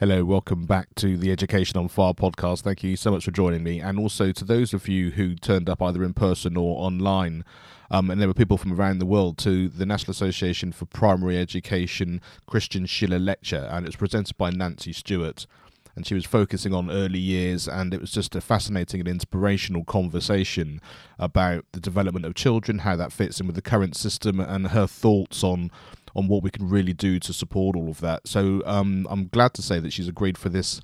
Hello, welcome back to the Education on Fire podcast. Thank you so much for joining me, and also to those of you who turned up either in person or online. Um, and there were people from around the world to the National Association for Primary Education Christian Schiller Lecture, and it was presented by Nancy Stewart. And she was focusing on early years, and it was just a fascinating and inspirational conversation about the development of children, how that fits in with the current system, and her thoughts on on what we can really do to support all of that. So um, I'm glad to say that she's agreed for this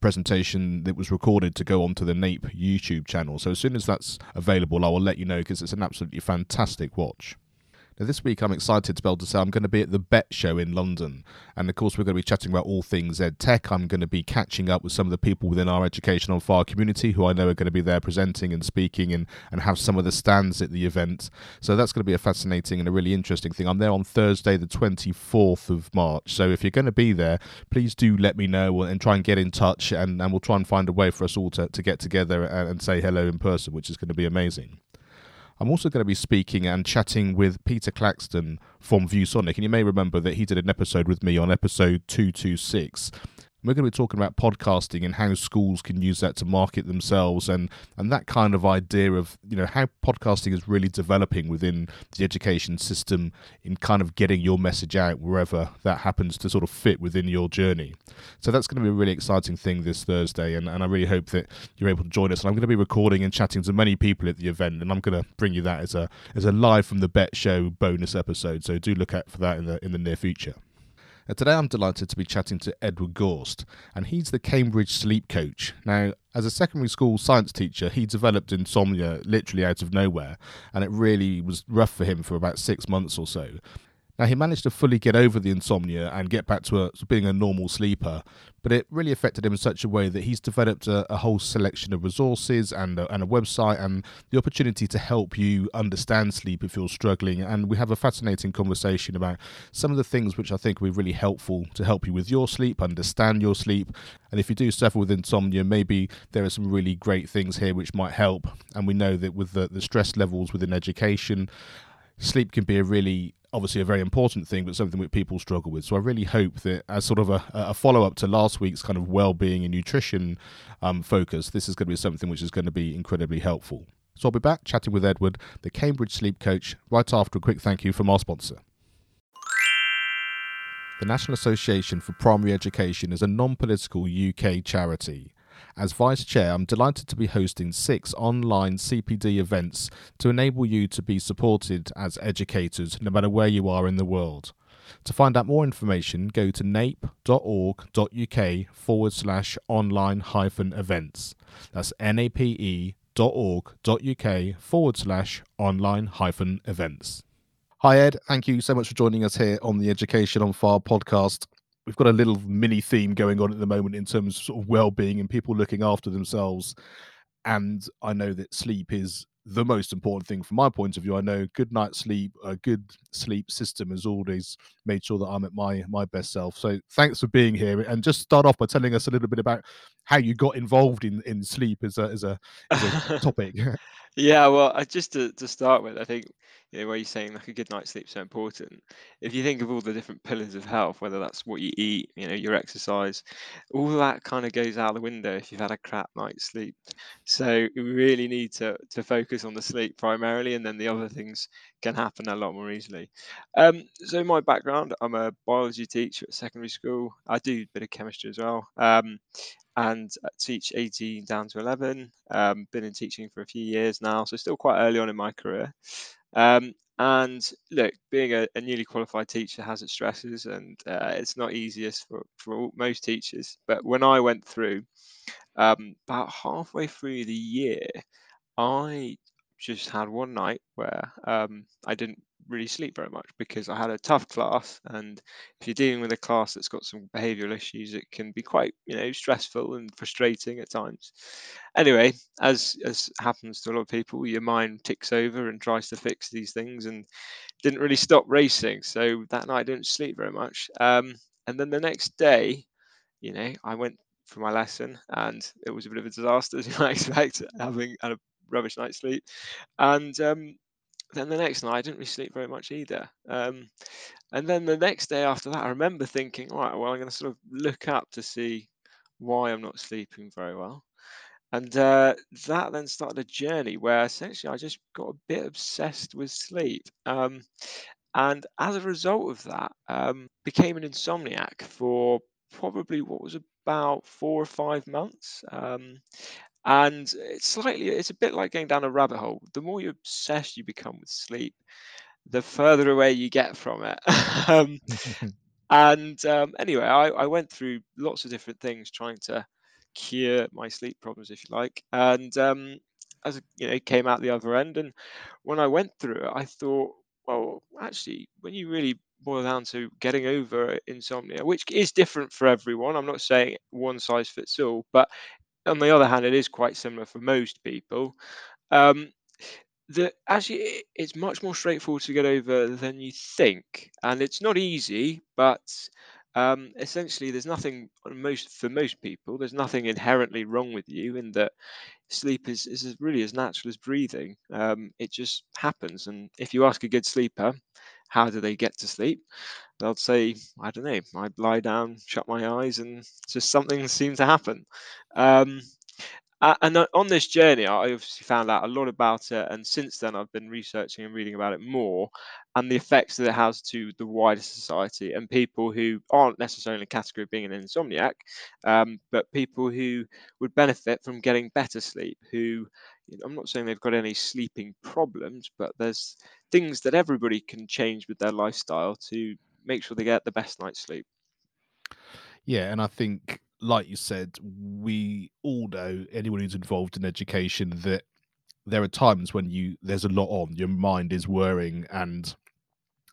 presentation that was recorded to go onto the NAPE YouTube channel. So as soon as that's available, I will let you know because it's an absolutely fantastic watch. Now, this week I'm excited to be able to say I'm going to be at the Bett Show in London. And of course, we're going to be chatting about all things ed tech. I'm going to be catching up with some of the people within our Education on Fire community who I know are going to be there presenting and speaking and, and have some of the stands at the event. So that's going to be a fascinating and a really interesting thing. I'm there on Thursday, the 24th of March. So if you're going to be there, please do let me know and try and get in touch. And, and we'll try and find a way for us all to, to get together and, and say hello in person, which is going to be amazing. I'm also going to be speaking and chatting with Peter Claxton from ViewSonic. And you may remember that he did an episode with me on episode 226 we're going to be talking about podcasting and how schools can use that to market themselves and, and that kind of idea of you know how podcasting is really developing within the education system in kind of getting your message out wherever that happens to sort of fit within your journey. So that's going to be a really exciting thing this Thursday and, and I really hope that you're able to join us. And I'm going to be recording and chatting to many people at the event and I'm going to bring you that as a as a live from the Bett show bonus episode. So do look out for that in the in the near future. Now, today I'm delighted to be chatting to Edward Gorst, and he's the Cambridge sleep coach. Now, as a secondary school science teacher, he developed insomnia literally out of nowhere, and it really was rough for him for about six months or so. Now, he managed to fully get over the insomnia and get back to, a, being a normal sleeper, but it really affected him in such a way that he's developed a, a whole selection of resources and a, and a website and the opportunity to help you understand sleep if you're struggling. And we have a fascinating conversation about some of the things which I think will be really helpful to help you with your sleep, understand your sleep. And if you do suffer with insomnia, maybe there are some really great things here which might help. And we know that with the, the stress levels within education, sleep can be a really obviously a very important thing, but something that people struggle with. So I really hope that as sort of a, a follow up to last week's kind of well being and nutrition um, focus, this is going to be something which is going to be incredibly helpful. So I'll be back chatting with Edward, the Cambridge sleep coach, right after a quick thank you from our sponsor. The National Association for Primary Education is a non political UK charity. As Vice Chair, I'm delighted to be hosting six online CPD events to enable you to be supported as educators no matter where you are in the world. To find out more information, go to nape.org.uk forward slash online hyphen events. That's nape.org.uk forward slash online hyphen events. Hi, Ed. Thank you so much for joining us here on the Education on Fire podcast we've got a little mini theme going on at the moment in terms of sort of well-being and people looking after themselves. And i know that sleep is the most important thing from my point of view. I know good night's sleep a good sleep system has always made sure that i'm at my my best self. So thanks for being here. And just start off by telling us a little bit about how you got involved in in sleep as a as a, as a topic yeah well just to, to start with i think you know, where you're saying like a good night's sleep is so important. If you think of all the different pillars of health, whether that's what you eat, you know, your exercise, all that kind of goes out the window if you've had a crap night's sleep. So we really need to to focus on the sleep primarily, and then the other things can happen a lot more easily. Um, so my background, I'm a biology teacher at secondary school. I do a bit of chemistry as well. Um, and teach 18 down to 11. Um, been in teaching for a few years now, so still quite early on in my career. Um, and look, being a, a, newly qualified teacher has its stresses, and uh, it's not easiest for, for most teachers. But when I went through, um, about halfway through the year, I just had one night where um, I didn't really sleep very much because I had a tough class, and if you're dealing with a class that's got some behavioural issues, it can be quite you know stressful and frustrating at times. Anyway, as as happens to a lot of people, your mind ticks over and tries to fix these things, and didn't really stop racing. So that night I didn't sleep very much. Um, and then the next day, you know, I went for my lesson, and it was a bit of a disaster, as you might expect, having had a rubbish night's sleep. And um, then the next night, I didn't really sleep very much either. Um, and then the next day after that, I remember thinking, right, well, I'm going to sort of look up to see why I'm not sleeping very well. And uh, that then started a journey where essentially I just got a bit obsessed with sleep. Um, and as a result of that, um, became an insomniac for probably what was about four or five months. Um, and it's slightly, it's a bit like going down a rabbit hole. The more you obsessed you become with sleep, the further away you get from it. um, and um, anyway, I, I went through lots of different things trying to cure my sleep problems, if you like. And um, as you know, came out the other end, and when I went through it, I thought, well, actually, when you really boil down to getting over insomnia, which is different for everyone, I'm not saying one size fits all, but on the other hand, it is quite similar for most people. Um, the actually it's much more straightforward to get over than you think, and it's not easy, but um, essentially there's nothing most for most people. There's nothing inherently wrong with you in that sleep is is really as natural as breathing. Um, it just happens, and if you ask a good sleeper, how do they get to sleep? They'll say, I don't know. I lie down, shut my eyes, and just something seems to happen. Um, and on this journey, I obviously found out a lot about it, and since then, I've been researching and reading about it more, and the effects that it has to the wider society and people who aren't necessarily in the category of being an insomniac, um, but people who would benefit from getting better sleep. Who I'm not saying they've got any sleeping problems, but there's things that everybody can change with their lifestyle to make sure they get the best night's sleep. Yeah, and I think, like you said, we all know anyone who's involved in education that there are times when you there's a lot on, your mind is whirring, and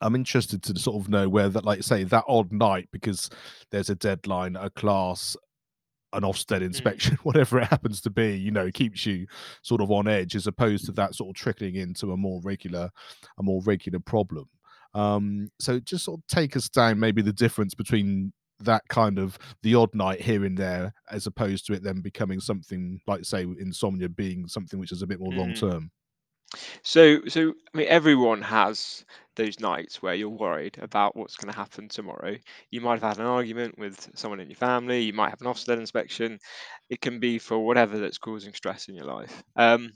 I'm interested to sort of know where that, like say, that odd night because there's a deadline, a class, an Ofsted Mm, inspection, whatever it happens to be, you know, keeps you sort of on edge as opposed to that sort of trickling into a more regular, a more regular problem. Um, so just sort of take us down maybe the difference between that kind of the odd night here and there as opposed to it then becoming something like say insomnia being something which is a bit more long mm. term. So, so I mean, everyone has those nights where you're worried about what's going to happen tomorrow. You might have had an argument with someone in your family. You might have an Ofsted inspection. It can be for whatever that's causing stress in your life. Um,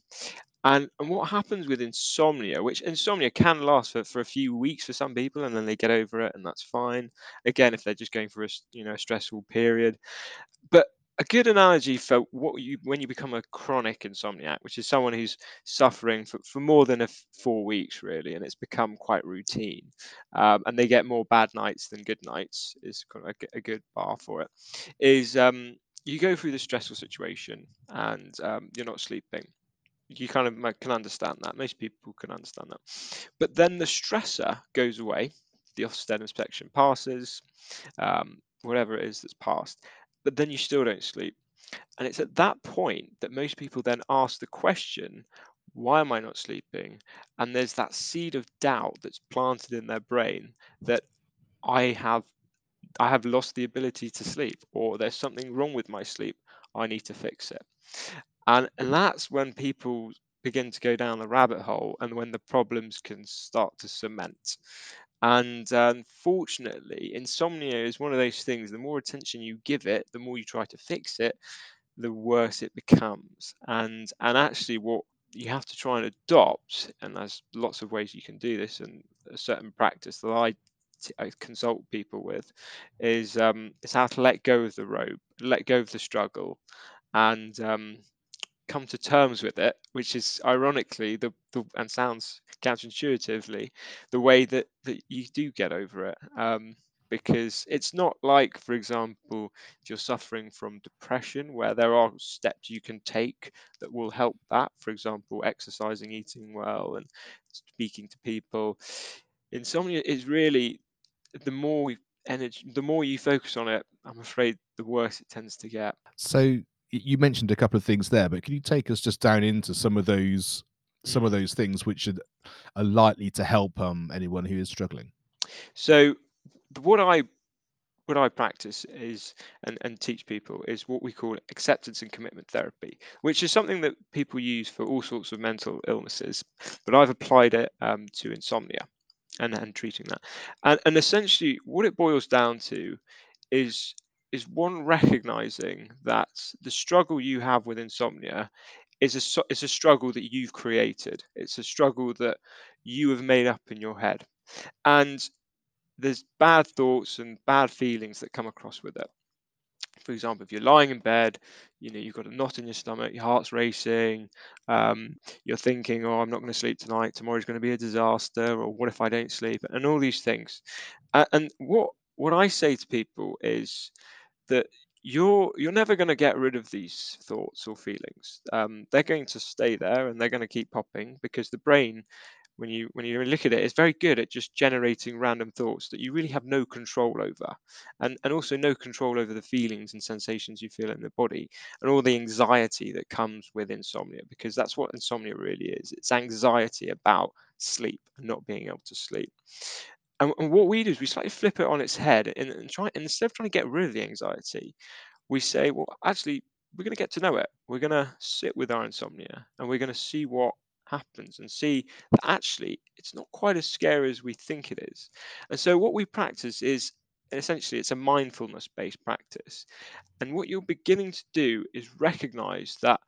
and and what happens with insomnia, which insomnia can last for, for a few weeks for some people, and then they get over it, and that's fine. Again, if they're just going through a you know stressful period, but a good analogy for what you when you become a chronic insomniac, which is someone who's suffering for, for more than a f- four weeks really, and it's become quite routine, um, and they get more bad nights than good nights is kind of a, a good bar for it. Is um, you go through the stressful situation and um, you're not sleeping. You kind of can understand that. Most people can understand that. But then the stressor goes away. The Ofsted inspection passes um, whatever it is that's passed. But then you still don't sleep. And it's at that point that most people then ask the question, why am I not sleeping? And there's that seed of doubt that's planted in their brain that I have I have lost the ability to sleep or there's something wrong with my sleep. I need to fix it. And and that's when people begin to go down the rabbit hole and when the problems can start to cement. And unfortunately, insomnia is one of those things. The more attention you give it, the more you try to fix it, the worse it becomes. And and actually, what you have to try and adopt, and there's lots of ways you can do this, and a certain practice that I, t- I consult people with, is um, is how to let go of the rope, let go of the struggle, and um, come to terms with it, which is ironically the, the and sounds counterintuitively the way that that you do get over it. Um, because it's not like, for example, if you're suffering from depression, where there are steps you can take that will help that. For example, exercising, eating well, and speaking to people. insomnia is really the more energy, the more you focus on it, I'm afraid the worse it tends to get. So you mentioned a couple of things there, but can you take us just down into some of those some of Mm. those things which are, are likely to help um, anyone who is struggling? So what I what I practice is and, and teach people is what we call acceptance and commitment therapy, which is something that people use for all sorts of mental illnesses. But I've applied it um, to insomnia and, and treating that. And, and essentially, what it boils down to is is one recognizing that the struggle you have with insomnia is a is a struggle that you've created. It's a struggle that you have made up in your head, and there's bad thoughts and bad feelings that come across with it. For example, if you're lying in bed, you know you've got a knot in your stomach, your heart's racing, um, you're thinking, "Oh, I'm not going to sleep tonight. Tomorrow's going to be a disaster," or "What if I don't sleep?" and all these things. A- And what what I say to people is that you're you're never going to get rid of these thoughts or feelings. Um, they're going to stay there and they're going to keep popping because the brain when you when you look at it's very good at just generating random thoughts that you really have no control over, and and also no control over the feelings and sensations you feel in the body, and all the anxiety that comes with insomnia, because that's what insomnia really is. It's anxiety about sleep and not being able to sleep. And, and what we do is we slightly flip it on its head and, and try and instead of trying to get rid of the anxiety, we say, well, actually, we're going to get to know it. We're going to sit with our insomnia and we're going to see what happens and see that actually it's not quite as scary as we think it is. And so, what we practice is essentially it's a mindfulness based practice. And what you're beginning to do is recognize that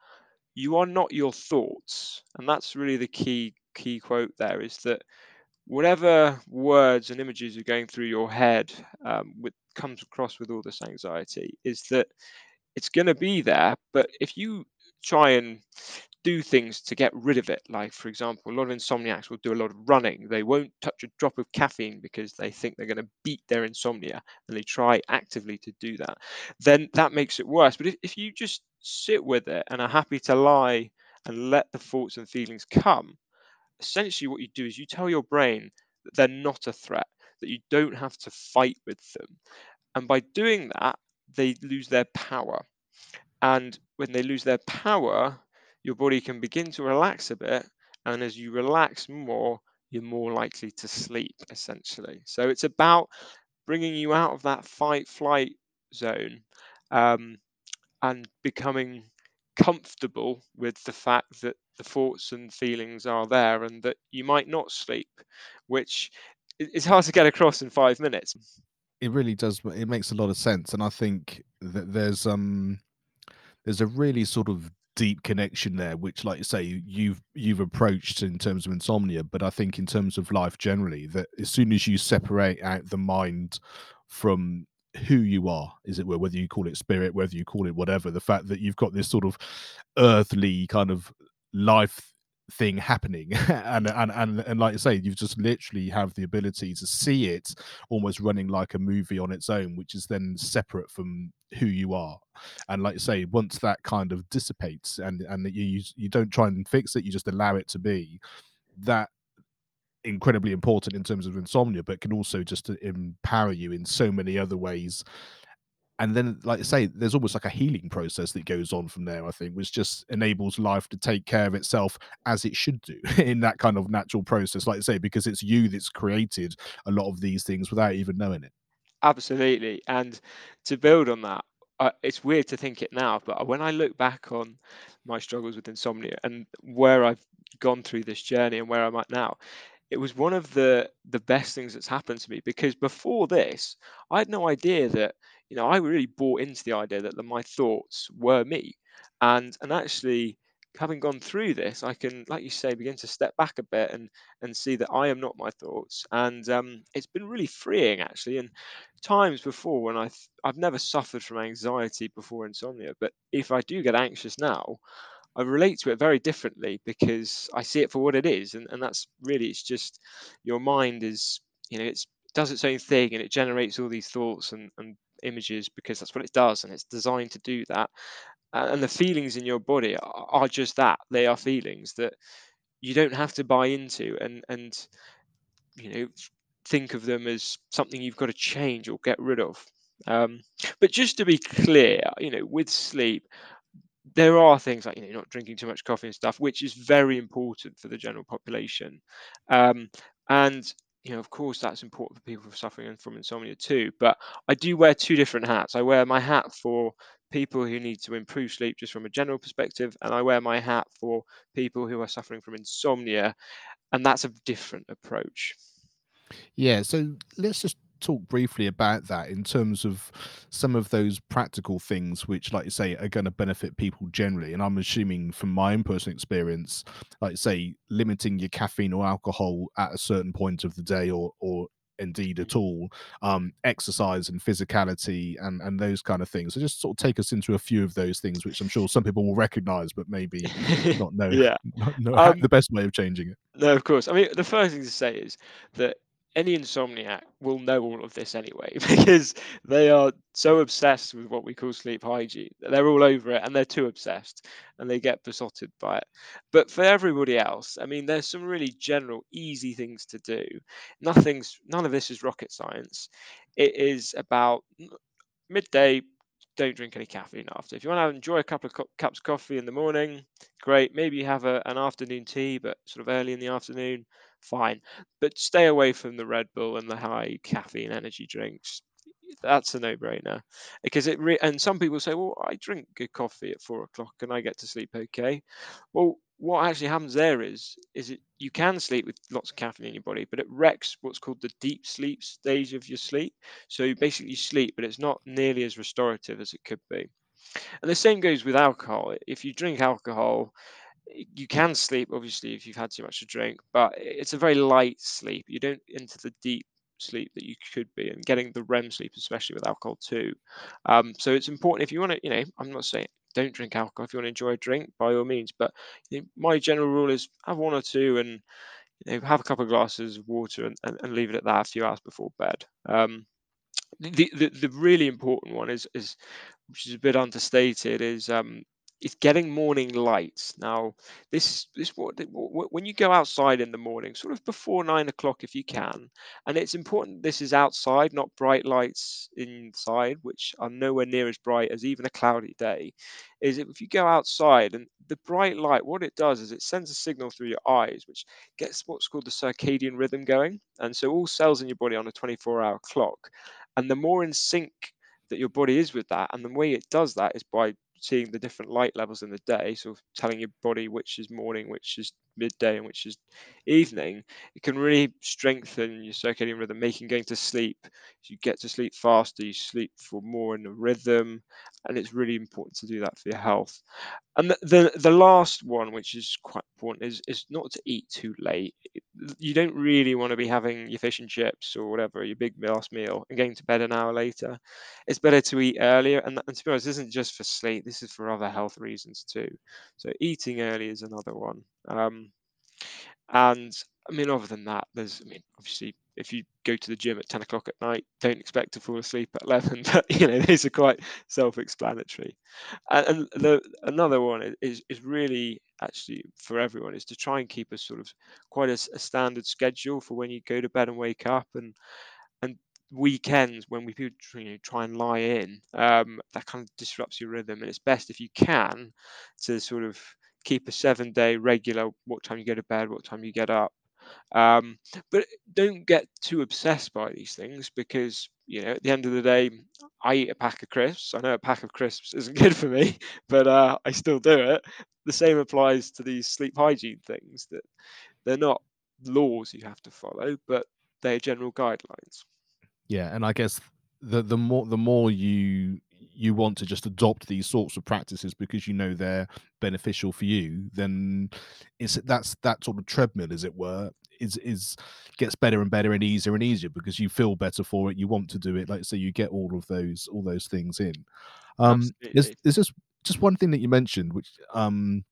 you are not your thoughts. And that's really the key key quote there is that whatever words and images are going through your head um, with comes across with all this anxiety is that it's going to be there but if you try and do things to get rid of it like for example a lot of insomniacs will do a lot of running. They won't touch a drop of caffeine because they think they're going to beat their insomnia and they try actively to do that then that makes it worse. But if, if you just sit with it and are happy to lie and let the thoughts and feelings come essentially what you do is you tell your brain that they're not a threat, that you don't have to fight with them. And by doing that, they lose their power. And when they lose their power, your body can begin to relax a bit. And as you relax more, you're more likely to sleep, essentially. So it's about bringing you out of that fight flight zone um, and becoming comfortable with the fact that the thoughts and feelings are there and that you might not sleep, which is hard to get across in five minutes. It really does. It makes a lot of sense, and I think that there's um there's a really sort of deep connection there, which, like you say, you've you've approached in terms of insomnia, but I think in terms of life generally, that as soon as you separate out the mind from who you are, as it were, whether you call it spirit, whether you call it whatever, the fact that you've got this sort of earthly kind of life thing happening. And, and and and like you say you've just literally have the ability to see it almost running like a movie on its own which is then separate from who you are. And like you say once that kind of dissipates and and you you don't try and fix it you just allow it to be that incredibly important in terms of insomnia but can also just empower you in so many other ways and then like I say there's almost like a healing process that goes on from there i think which just enables life to take care of itself as it should do in that kind of natural process like I say because it's you that's created a lot of these things without even knowing it Absolutely. And to build on that, uh, it's weird to think it now, but when I look back on my struggles with insomnia and where I've gone through this journey and where I'm at now, it was one of the the best things that's happened to me because before this, I had no idea that, you know, I really bought into the idea that my thoughts were me. And and actually having gone through this, I can, like you say, begin to step back a bit and and see that I am not my thoughts. And um, it's been really freeing actually. And times before when I've I've never suffered from anxiety before insomnia, but if I do get anxious now, I relate to it very differently because I see it for what it is, and, and that's really it's just your mind is you know it does its own thing and it generates all these thoughts and, and images because that's what it does and it's designed to do that and the feelings in your body are, are just that they are feelings that you don't have to buy into and and you know think of them as something you've got to change or get rid of. Um, but just to be clear, you know, with sleep, there are things like you know not drinking too much coffee and stuff, which is very important for the general population. Um, and you know, of course, that's important for people suffering from insomnia too. But I do wear two different hats. I wear my hat for people who need to improve sleep just from a general perspective, and I wear my hat for people who are suffering from insomnia, and that's a different approach. Yeah, so let's just talk briefly about that in terms of some of those practical things which like you say are going to benefit people generally and i'm assuming from my own personal experience like say limiting your caffeine or alcohol at a certain point of the day or or indeed at all um exercise and physicality and and those kind of things. So just sort of take us into a few of those things which i'm sure some people will recognize but maybe not know yeah. not know um, the best way of changing it. no of course. I mean the first thing to say is that any insomniac will know all of this anyway because they are so obsessed with what we call sleep hygiene. They're all over it and they're too obsessed and they get besotted by it. But for everybody else, I mean, there's some really general, easy things to do. Nothing's, none of this is rocket science. It is about midday, don't drink any caffeine after. If you want to enjoy a couple of cu- cups of coffee in the morning, great. Maybe you have a, an afternoon tea, but sort of early in the afternoon fine. But stay away from the Red Bull and the high caffeine energy drinks. That's a no-brainer because it re- and some people say, well, I drink good coffee at four o'clock and I get to sleep okay. Well, what actually happens there is is it you can sleep with lots of caffeine in your body, but it wrecks what's called the deep sleep stage of your sleep. So you basically sleep, but it's not nearly as restorative as it could be. And the same goes with alcohol. If you drink alcohol, you can sleep obviously if you've had too much to drink, but it's a very light sleep. You don't enter the deep sleep that you could be and getting the REM sleep, especially with alcohol too. Um, so it's important if you want to, you know, I'm not saying don't drink alcohol if you want to enjoy a drink by all means, but you know, my general rule is have one or two and you know, have a couple of glasses of water and, and, and leave it at that a few hours before bed. Um, the, the the really important one is is which is a bit understated is um it's getting morning lights. Now, this this what when you go outside in the morning, sort of before nine o'clock if you can, and it's important this is outside, not bright lights inside, which are nowhere near as bright as even a cloudy day. Is if you go outside and the bright light, what it does is it sends a signal through your eyes, which gets what's called the circadian rhythm going, and so all cells in your body on a 24-hour clock, and the more in sync that your body is with that, and the way it does that is by seeing the different light levels in the day, so telling your body which is morning, which is midday, and which is evening, it can really strengthen your circadian rhythm, making going to sleep. you get to sleep faster, you sleep for more in a rhythm, and it's really important to do that for your health. And the, the, the last one, which is quite important, is is not to eat too late. You don't really want to be having your fish and chips or whatever, your big last meal, and going to bed an hour later. It's better to eat earlier. And, and to be honest, this isn't just for sleep. This is for other health reasons too. So eating early is another one. Um, and I mean, other than that, there's, I mean, obviously, if you go to the gym at 10 o'clock at night, don't expect to fall asleep at 11. But, you know, these are quite self explanatory. And, the, another one is, is really actually for everyone is to try and keep a sort of quite a, a standard schedule for when you go to bed and wake up. And, and weekends when we you know, try and lie in, um, that kind of disrupts your rhythm. And it's best if you can to sort of keep a seven day regular what time you go to bed, what time you get up. Um, but don't get too obsessed by these things because you know at the end of the day, I eat a pack of crisps. I know a pack of crisps isn't good for me, but uh, I still do it. The same applies to these sleep hygiene things that they're not laws you have to follow, but they're general guidelines. Yeah, and I guess the the more the more you you want to just adopt these sorts of practices because you know they're beneficial for you, then it's that's that sort of treadmill, as it were, is is gets better and better and easier and easier because you feel better for it. You want to do it, like so you get all of those all those things in. Um, there's, there's just just one thing that you mentioned, which um,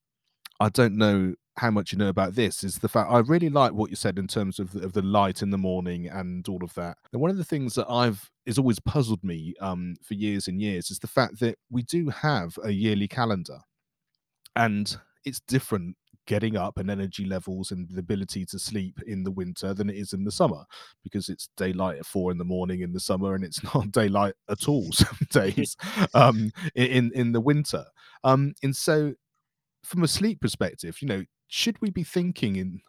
I don't know how much you know about this is the fact I really like what you said in terms of the, of the light in the morning and all of that. And one of the things that I've is always puzzled me um, for years and years is the fact that we do have a yearly calendar, and it's different getting up and energy levels and the ability to sleep in the winter than it is in the summer because it's daylight at four in the morning in the summer and it's not daylight at all some days um, in in the winter. Um, and so, from a sleep perspective, you know, should we be thinking in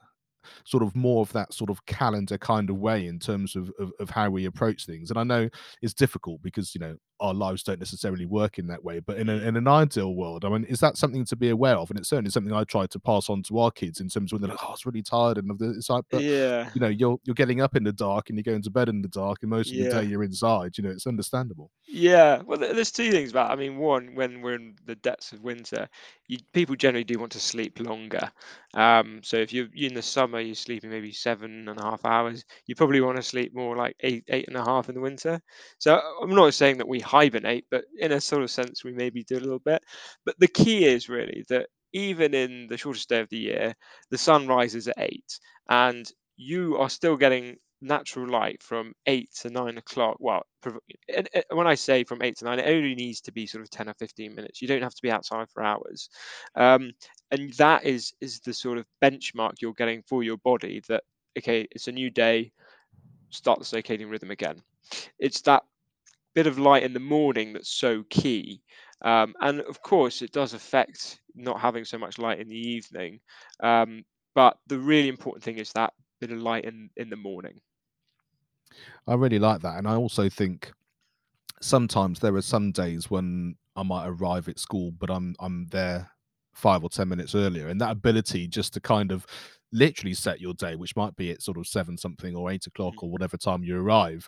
sort of more of that sort of calendar kind of way in terms of, of, of how we approach things. And I know it's difficult because you know our lives don't necessarily work in that way. But in, a, in an ideal world, I mean, is that something to be aware of? And it's certainly something I try to pass on to our kids in terms of when they're like, "Oh, it's really tired," and it's like, but Yeah, you know, you're you're getting up in the dark and you're going to bed in the dark, and most of the day you're inside. You know, it's understandable. Yeah, well, there's two things about. It. I mean, one, when we're in the depths of winter, you, people generally do want to sleep longer. Um, so if you're in the summer, you're sleeping maybe seven and a half hours. You probably want to sleep more like eight, eight and a half in the winter. So I'm not saying that we hibernate, but in a sort of sense, we maybe do a little bit. But the key is really that even in the shortest day of the year, the sun rises at eight, and you are still getting natural light from eight to nine o'clock. Well, when I say from eight to nine, it only needs to be sort of 10 or 15 minutes. You don't have to be outside for hours. Um, and that is is the sort of benchmark you're getting for your body that, okay, it's a new day, start the circadian rhythm again. It's that bit of light in the morning that's so key. Um, and of course, it does affect not having so much light in the evening. Um, but the really important thing is that bit of light in, in the morning. I really like that, and I also think sometimes there are some days when I might arrive at school, but I'm I'm there five or ten minutes earlier, and that ability just to kind of literally set your day, which might be at sort of seven something or eight o'clock mm. or whatever time you arrive,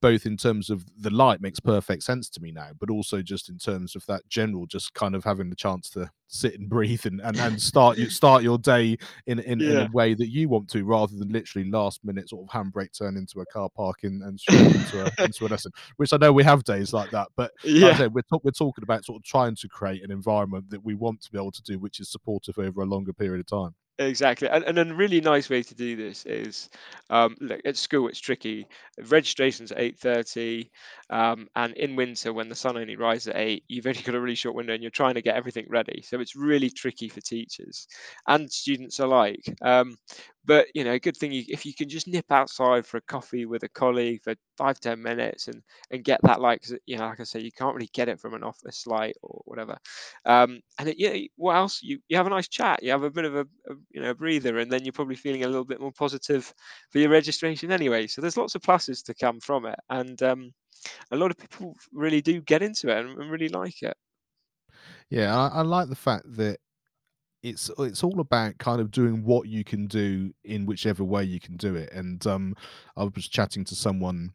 both in terms of the light makes perfect sense to me now, but also just in terms of that general, just kind of having the chance to sit and breathe and and, and start you start your day in, in in a way that you want to, rather than literally last minute sort of handbrake turn into a car park and, and into a into a lesson. Which I know we have days like that, but like I Yeah. said, we're talk, we're talking about sort of trying to create an environment that we want to be able to do, which is supportive over a longer period of time. Exactly, and, and a really nice way to do this is, um, look at school. It's tricky. Registration's at eight thirty, um, and in winter when the sun only rises at eight, you've only got a really short window, and you're trying to get everything ready. So it's really tricky for teachers and students alike. Um, but you know, a good thing you, if you can just nip outside for a coffee with a colleague for five ten minutes and and get that like you know, like I say, you can't really get it from an office light or whatever. Um, and it, yeah, what else? You you have a nice chat. You have a bit of a, a you know a breather, and then you're probably feeling a little bit more positive for your registration anyway. So there's lots of pluses to come from it, and um, a lot of people really do get into it and, and really like it. Yeah, I, I like the fact that it's it's all about kind of doing what you can do in whichever way you can do it. And um, I was chatting to someone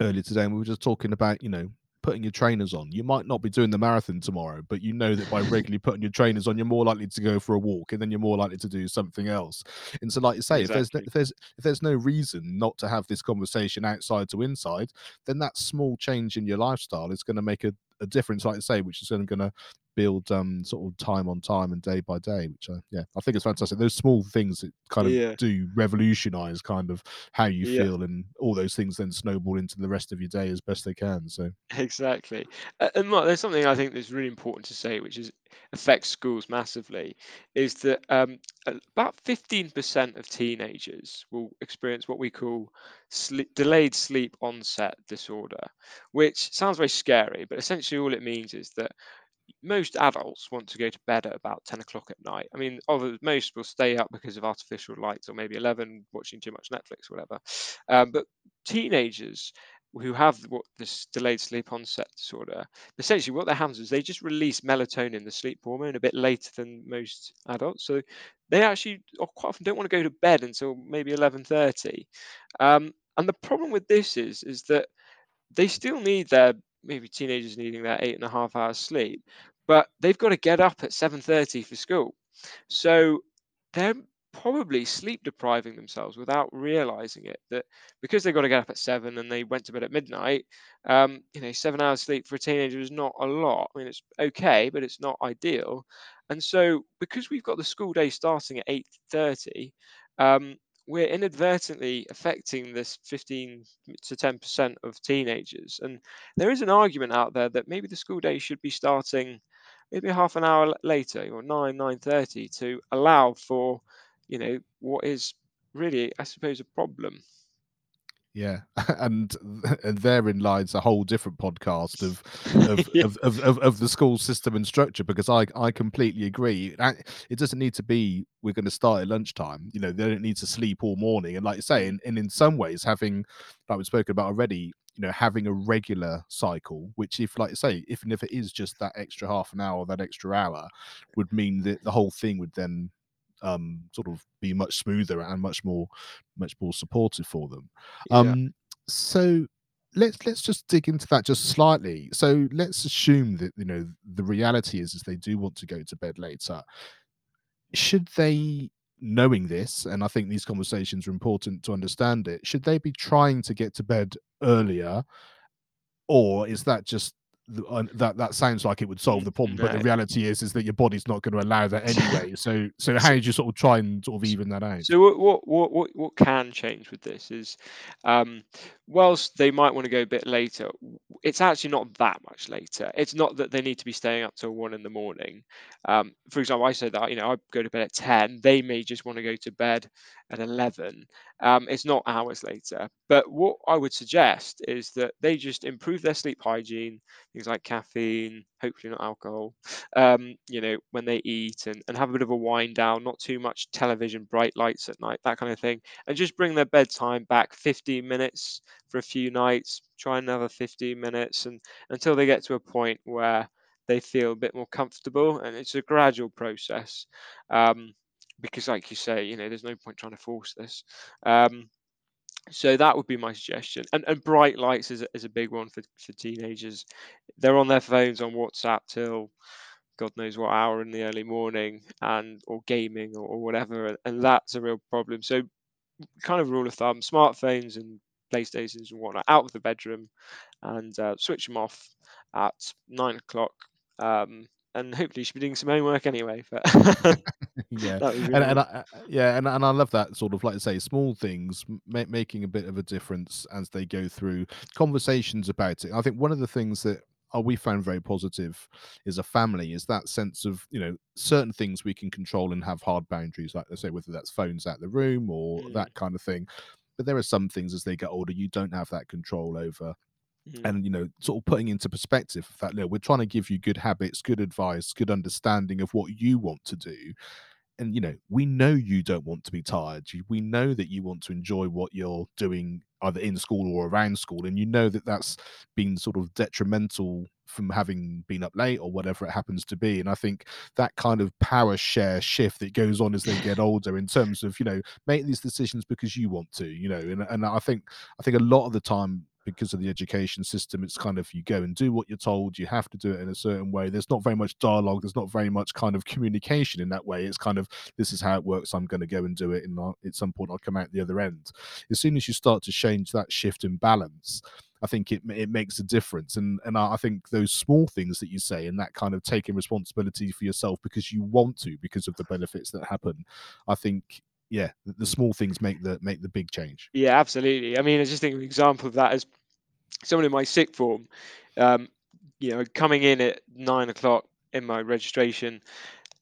earlier today, and we were just talking about, you know, putting your trainers on. You might not be doing the marathon tomorrow, but you know that by regularly putting your trainers on, you're more likely to go for a walk, and then you're more likely to do something else. And so, like you say, if there's no, if there's if there's no reason not to have this conversation outside to inside, then that small change in your lifestyle is going to make a, a difference, like I say, which is going to build um sort of time on time and day by day which I, yeah i think it's fantastic those small things that kind of Yeah. do revolutionize kind of how you Yeah. feel and all those things then snowball into the rest of your day as best they can so Exactly. And Mark, there's something I think that's really important to say, which is affects schools massively, is that um, about 15% of teenagers will experience what we call sleep, delayed sleep onset disorder, which sounds very scary, but essentially all it means is that most adults want to go to bed at about 10 o'clock at night. I mean, most will stay up because of artificial lights or maybe 11 watching too much Netflix or whatever. Um, but teenagers who have what this delayed sleep onset disorder, essentially what that happens is they just release melatonin, the sleep hormone, a bit later than most adults. So they actually quite often don't want to go to bed until maybe 11:30. Um, and the problem with this is is that they still need their maybe teenagers needing their eight and a half hours sleep, but they've got to get up at 7:30 for school. So they're probably sleep depriving themselves without realizing it. That because they've got to get up at seven and they went to bed at midnight, um, you know, seven hours sleep for a teenager is not a lot. I mean, it's okay, but it's not ideal. And so because we've got the school day starting at 8:30, um, we're inadvertently affecting this 15 to 10% of teenagers. And there is an argument out there that maybe the school day should be starting maybe half an hour later or 9 9.30 to allow for you know what is really i suppose a problem yeah, and and therein lies a whole different podcast of of, yeah. of, of, of, of the school system and structure because I I completely agree. It doesn't need to be we're going to start at lunchtime. You know, they don't need to sleep all morning. And like you say, and, and in some ways, having like we've spoken about already, you know, having a regular cycle, which if like you say, if and if it is just that extra half an hour, that extra hour, would mean that the whole thing would then um, sort of be much smoother and much more much more supportive for them. yeah Um, so let's let's just dig into that just slightly. So let's assume that you know the reality is is they do want to go to bed later. Should they knowing this and I think these conversations are important to understand it, should they be trying to get to bed earlier? Or is that just that that sounds like it would solve the problem, but the reality is is that your body's not going to allow that anyway. So so how do you sort of try and sort of even that out? so what, what what what what can change with this is um whilst they might want to go a bit later it's actually not that much later. It's not that they need to be staying up till one in the morning. Um for example i said that you know i go to bed at 10 they may just want to go to bed at 11 um it's not hours later. But what i would suggest is that they just improve their sleep hygiene things like caffeine hopefully not alcohol um, you know, when they eat and, and have a bit of a wind down, not too much television, bright lights at night, that kind of thing. And just bring their bedtime back 15 minutes for a few nights, try another 15 minutes and until they get to a point where they feel a bit more comfortable. And it's a gradual process. Um, because like you say, you know, there's no point trying to force this. Um, so that would be my suggestion. And and bright lights is a, is a big one for, for teenagers. They're on their phones on WhatsApp till God knows what hour in the early morning and or gaming or, or whatever, and, and that's a real problem. So kind of rule of thumb: smartphones and PlayStations and whatnot out of the bedroom and uh, switch them off at nine o'clock. Um, and hopefully, you should be doing some homework anyway. But yeah, be and and I, yeah, and and I love that sort of like I say, small things ma- making a bit of a difference as they go through conversations about it. I think one of the things that uh, we found very positive is a family is that sense of you know certain things we can control and have hard boundaries, like I say, whether that's phones out the room or Mm, that kind of thing. But there are some things as they get older you don't have that control over mm, and you know sort of putting into perspective that look, we're trying to give you good habits good advice good understanding of what you want to do. And you know we know you don't want to be tired. We know that you want to enjoy what you're doing either in school or around school and you know that that's been sort of detrimental from having been up late or whatever it happens to be. And i think that kind of power share shift that goes on as they get older in terms of you know making these decisions because you want to you know and, and i think i think a lot of the time because of the education system it's kind of you go and do what you're told you have to do it in a certain way. There's not very much dialogue there's not very much kind of communication in that way. It's kind of this is how it works i'm going to go and do it and I'll- at some point i'll come out the other end. As soon as you start to change that shift in balance i think it it makes a difference. And and i I think those small things that you say and that kind of taking responsibility for yourself because you want to because of the benefits that happen i think yeah the, the small things make the make the big change yeah, absolutely. I mean, I just think an example of that as someone in my sixth form. Um, you know, coming in at nine o'clock in my registration,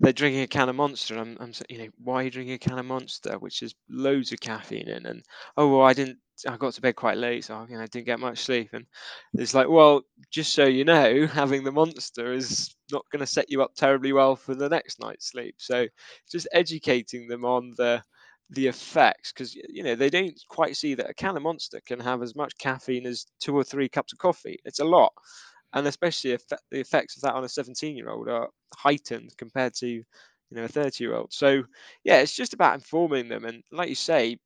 they're drinking a can of Monster, and I'm, I'm you know, why are you drinking a can of Monster, which has loads of caffeine in? And oh, well, I didn't, I got to bed quite late, so you know, I didn't get much sleep. And it's like, well, just so you know, having the Monster is not going to set you up terribly well for the next night's sleep. So just educating them on the the effects because you know they don't quite see that a can of monster can have as much caffeine as two or three cups of coffee. It's a lot. And especially if the effects of that on a 17 year old are heightened compared to you know a 30 year old so yeah it's just about informing them and like you say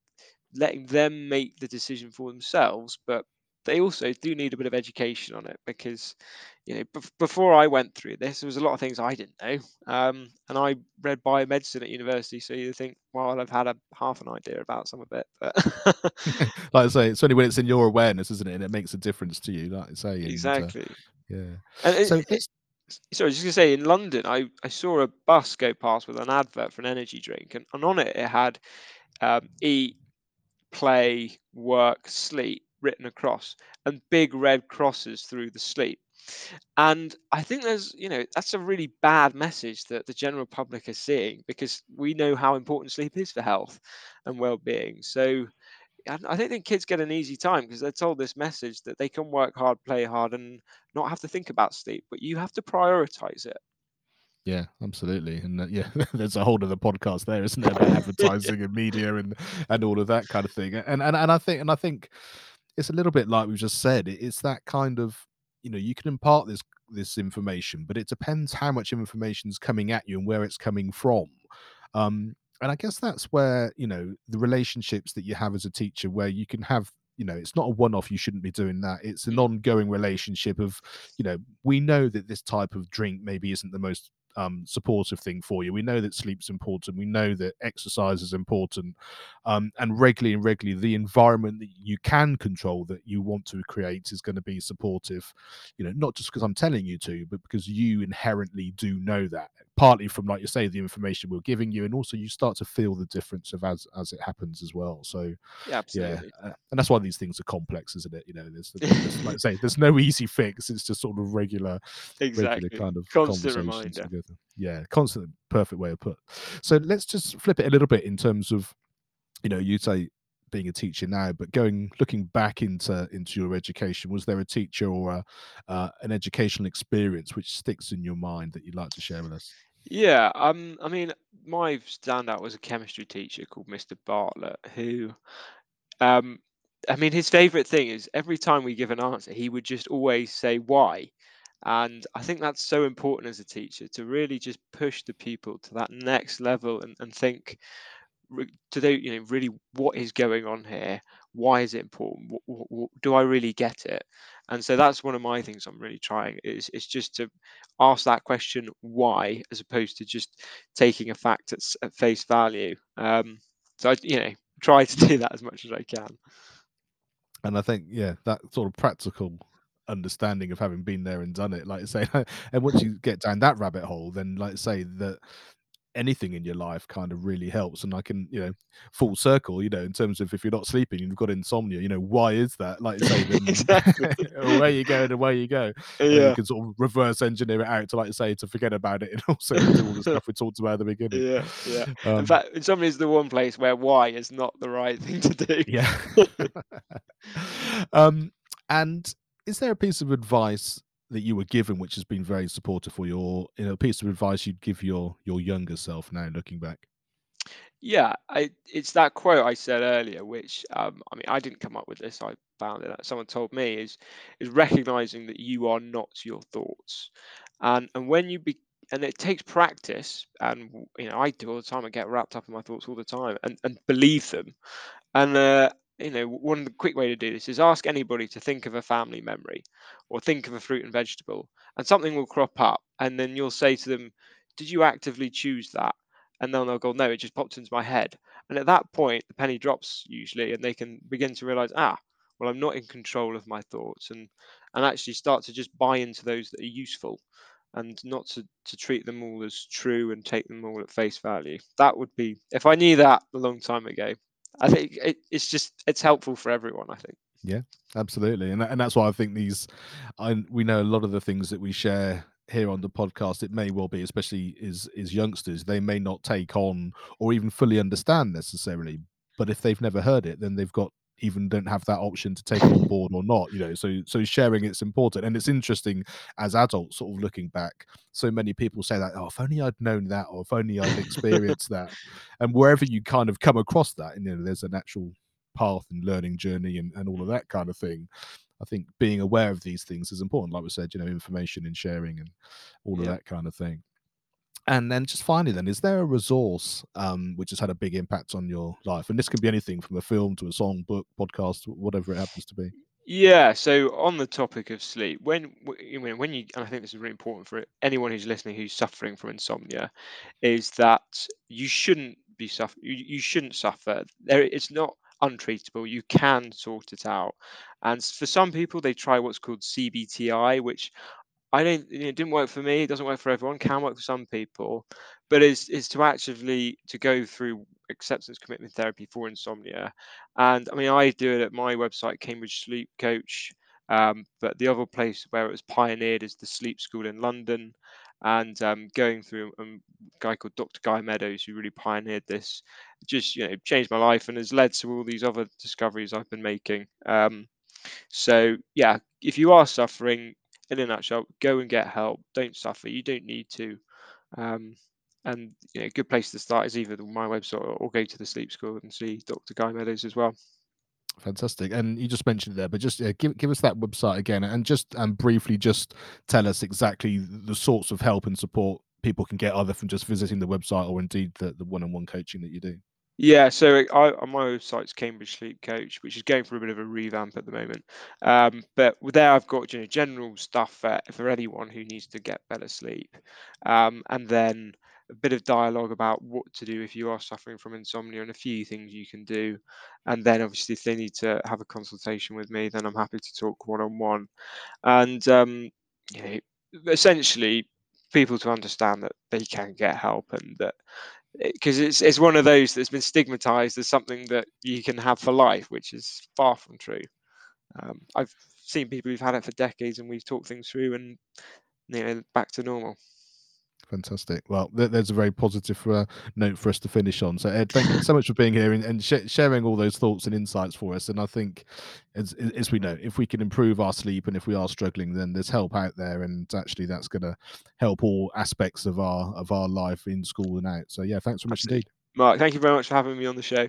letting them make the decision for themselves but they also do need a bit of education on it because you know bef- before i went through this there was a lot of things i didn't know um, and i read biomedicine at university so you think well i've had a half an idea about some of it but like I say, it's only when it's in your awareness, isn't it? And it makes a difference to you, like I say. And uh, exactly yeah, and so it, let's. sorry, just gonna say in London, I, I saw a bus go past with an advert for an energy drink, and, and on it it had um, eat, play, work, sleep written across, and big red crosses through the sleep. And I think there's, you know, that's a really bad message that the general public is seeing because we know how important sleep is for health and well-being. So I I don't think kids get an easy time because they're told this message that they can work hard, play hard, and not have to think about sleep, but you have to prioritize it. Yeah, absolutely, and uh, yeah, there's a whole other podcast there, isn't there, about advertising and media and and all of that kind of thing. And and and I think and I think it's a little bit like we've just said. It's that kind of you know you can impart this this information, but it depends how much information is coming at you and where it's coming from. Um, and I guess that's where you know the relationships that you have as a teacher, where you can have you know it's not a one-off you shouldn't be doing that it's an Mm, ongoing relationship of you know we know that this type of drink maybe isn't the most um, supportive thing for you. We know that sleep's important. We know that exercise is important, um, and regularly and regularly, the environment that you can control that you want to create is going to be supportive. You know, not just because I'm telling you to, but because you inherently do know that. Partly from, like you say, the information we're giving you, and also you start to feel the difference of as as it happens as well. So, Yeah, yeah, absolutely. uh, and that's why these things are complex, isn't it? You know, there's, there's like I say, there's no easy fix. It's just sort of regular regular kind of Constant conversations reminder. together. Yeah, constant, perfect way of put. So let's just flip it a little bit in terms of, you know, you say being a teacher now, but going looking back into into your education, was there a teacher or a, uh, an educational experience which sticks in your mind that you'd like to share with us? Yeah, um, I mean, my standout was a chemistry teacher called Mr. Bartlett, who, um, I mean, his favorite thing is every time we give an answer, he would just always say why. And I think that's so important as a teacher to really just push the people to that next level and, and think to they, you know, really what is going on here? Why is it important? Wh- wh- wh- do I really get it? And so that's one of my things I'm really trying is is just to ask that question why, as opposed to just taking a fact at, at face value. Um, so I, you know, try to do that as much as I can. And I think, yeah, that sort of practical understanding of having been there and done it, like I say, and once you get down that rabbit hole, then like say, that anything in your life kind of really helps. And I can, you know, full circle, you know, in terms of if you're not sleeping and you've got insomnia, you know, why is that? Like you say, then exactly. away you go and away you go. And you can sort of reverse engineer it out to, like you say, to forget about it and also do all the stuff we talked about at the beginning. Yeah, yeah. In Um, fact, insomnia is the one place where why is not the right thing to do. yeah. um, and is there a piece of advice that you were given which has been very supportive for your, you know, piece of advice you'd give your your younger self now looking back? Yeah, I it's that quote I said earlier, which um, I mean, I didn't come up with this. I found it. Someone told me is is recognizing that you are not your thoughts, and and when you be and it takes practice, and you know I do all the time. I get wrapped up in my thoughts all the time, and and believe them. And uh, you know, one of the quick way to do this is ask anybody to think of a family memory, or think of a fruit and vegetable, and something will crop up, and then you'll say to them, "Did you actively choose that?" And then they'll go, "No, it just popped into my head." And at that point, the penny drops usually, and they can begin to realize, "Ah, well, I'm not in control of my thoughts," and and actually start to just buy into those that are useful, and not to to treat them all as true and take them all at face value. That would be if I knew that a long time ago. I think it, it's just it's helpful for everyone. I think. Yeah, absolutely, and and that's why I think these, I we know a lot of the things that we share here on the podcast. It may well be, especially is is youngsters, they may not take on or even fully understand necessarily. But if they've never heard it, then they've got even don't have that option to take it on board or not. You know, so so sharing it's important, and it's interesting as adults, sort of looking back. So many people say that, oh, if only I'd known that, or if only I'd experienced that, and wherever you kind of come across that, and you know, there's an actual path and learning journey and, and all of that kind of thing. I think being aware of these things is important. Like we said, you know, information and sharing and all of yeah. that kind of thing. And then just finally, then, is there a resource um, which has had a big impact on your life? And this can be anything from a film to a song, book, podcast, whatever it happens to be. Yeah, so on the topic of sleep, when w- you know, when you, and I think this is really important for anyone who's listening who's suffering from insomnia, is that you shouldn't be suffer. You, you shouldn't suffer. There, it's not untreatable. You can sort it out. And for some people, they try what's called CBTI, which I don't, you know, it didn't work for me. It doesn't work for everyone. Can work for some people, but is is to actively to go through acceptance commitment therapy for insomnia. And I mean, I do it at my website, Cambridge Sleep Coach. Um, but the other place where it was pioneered is the Sleep School in London, and um, going through um, a guy called Dr. Guy Meadows who really pioneered this, just you know changed my life and has led to all these other discoveries I've been making. Um, so yeah, if you are suffering, in a nutshell, go and get help. Don't suffer. You don't need to. Um, and you know, a good place to start is either my website or, go to the sleep school and see Dr. Guy Meadows as well. Fantastic. And you just mentioned it there, but just uh, give give us that website again, and just and briefly just tell us exactly the sorts of help and support people can get, either from just visiting the website or indeed the, the one-on-one coaching that you do. Yeah, so I, my website's Cambridge Sleep Coach, which is going through a bit of a revamp at the moment. Um, but there, I've got you know, general stuff for, for anyone who needs to get better sleep, um, and then a bit of dialogue about what to do if you are suffering from insomnia and a few things you can do. And then, obviously, if they need to have a consultation with me, then I'm happy to talk one on one. And um, you know, essentially, people to understand that they can get help and that because it's it's one of those that's been stigmatized as something that you can have for life, which is far from true. Um, I've seen people who've had it for decades, and we've talked things through, and you know, back to normal. Fantastic. Well, th- there's a very positive uh, note for us to finish on. So, Ed, thank you so much for being here and, and sh- sharing all those thoughts and insights for us. And I think, as, as we know, if we can improve our sleep and if we are struggling, then there's help out there, and actually, that's going to help all aspects of our of our life in school and out. So, yeah, thanks very much indeed, Mark. Thank you very much for having me on the show.